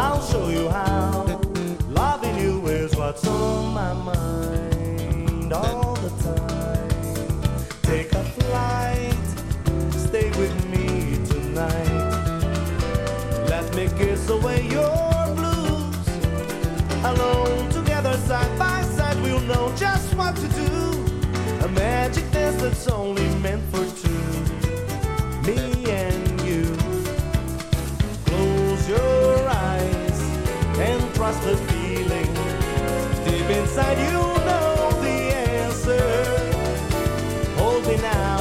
I'll show you how. Loving you is what's on my mind all the time. Take a flight, stay with me tonight. Let me kiss away your blues. Alone, together, side by side, we'll know just what to do. Trust the feeling. Deep inside, you know the answer. Hold me now,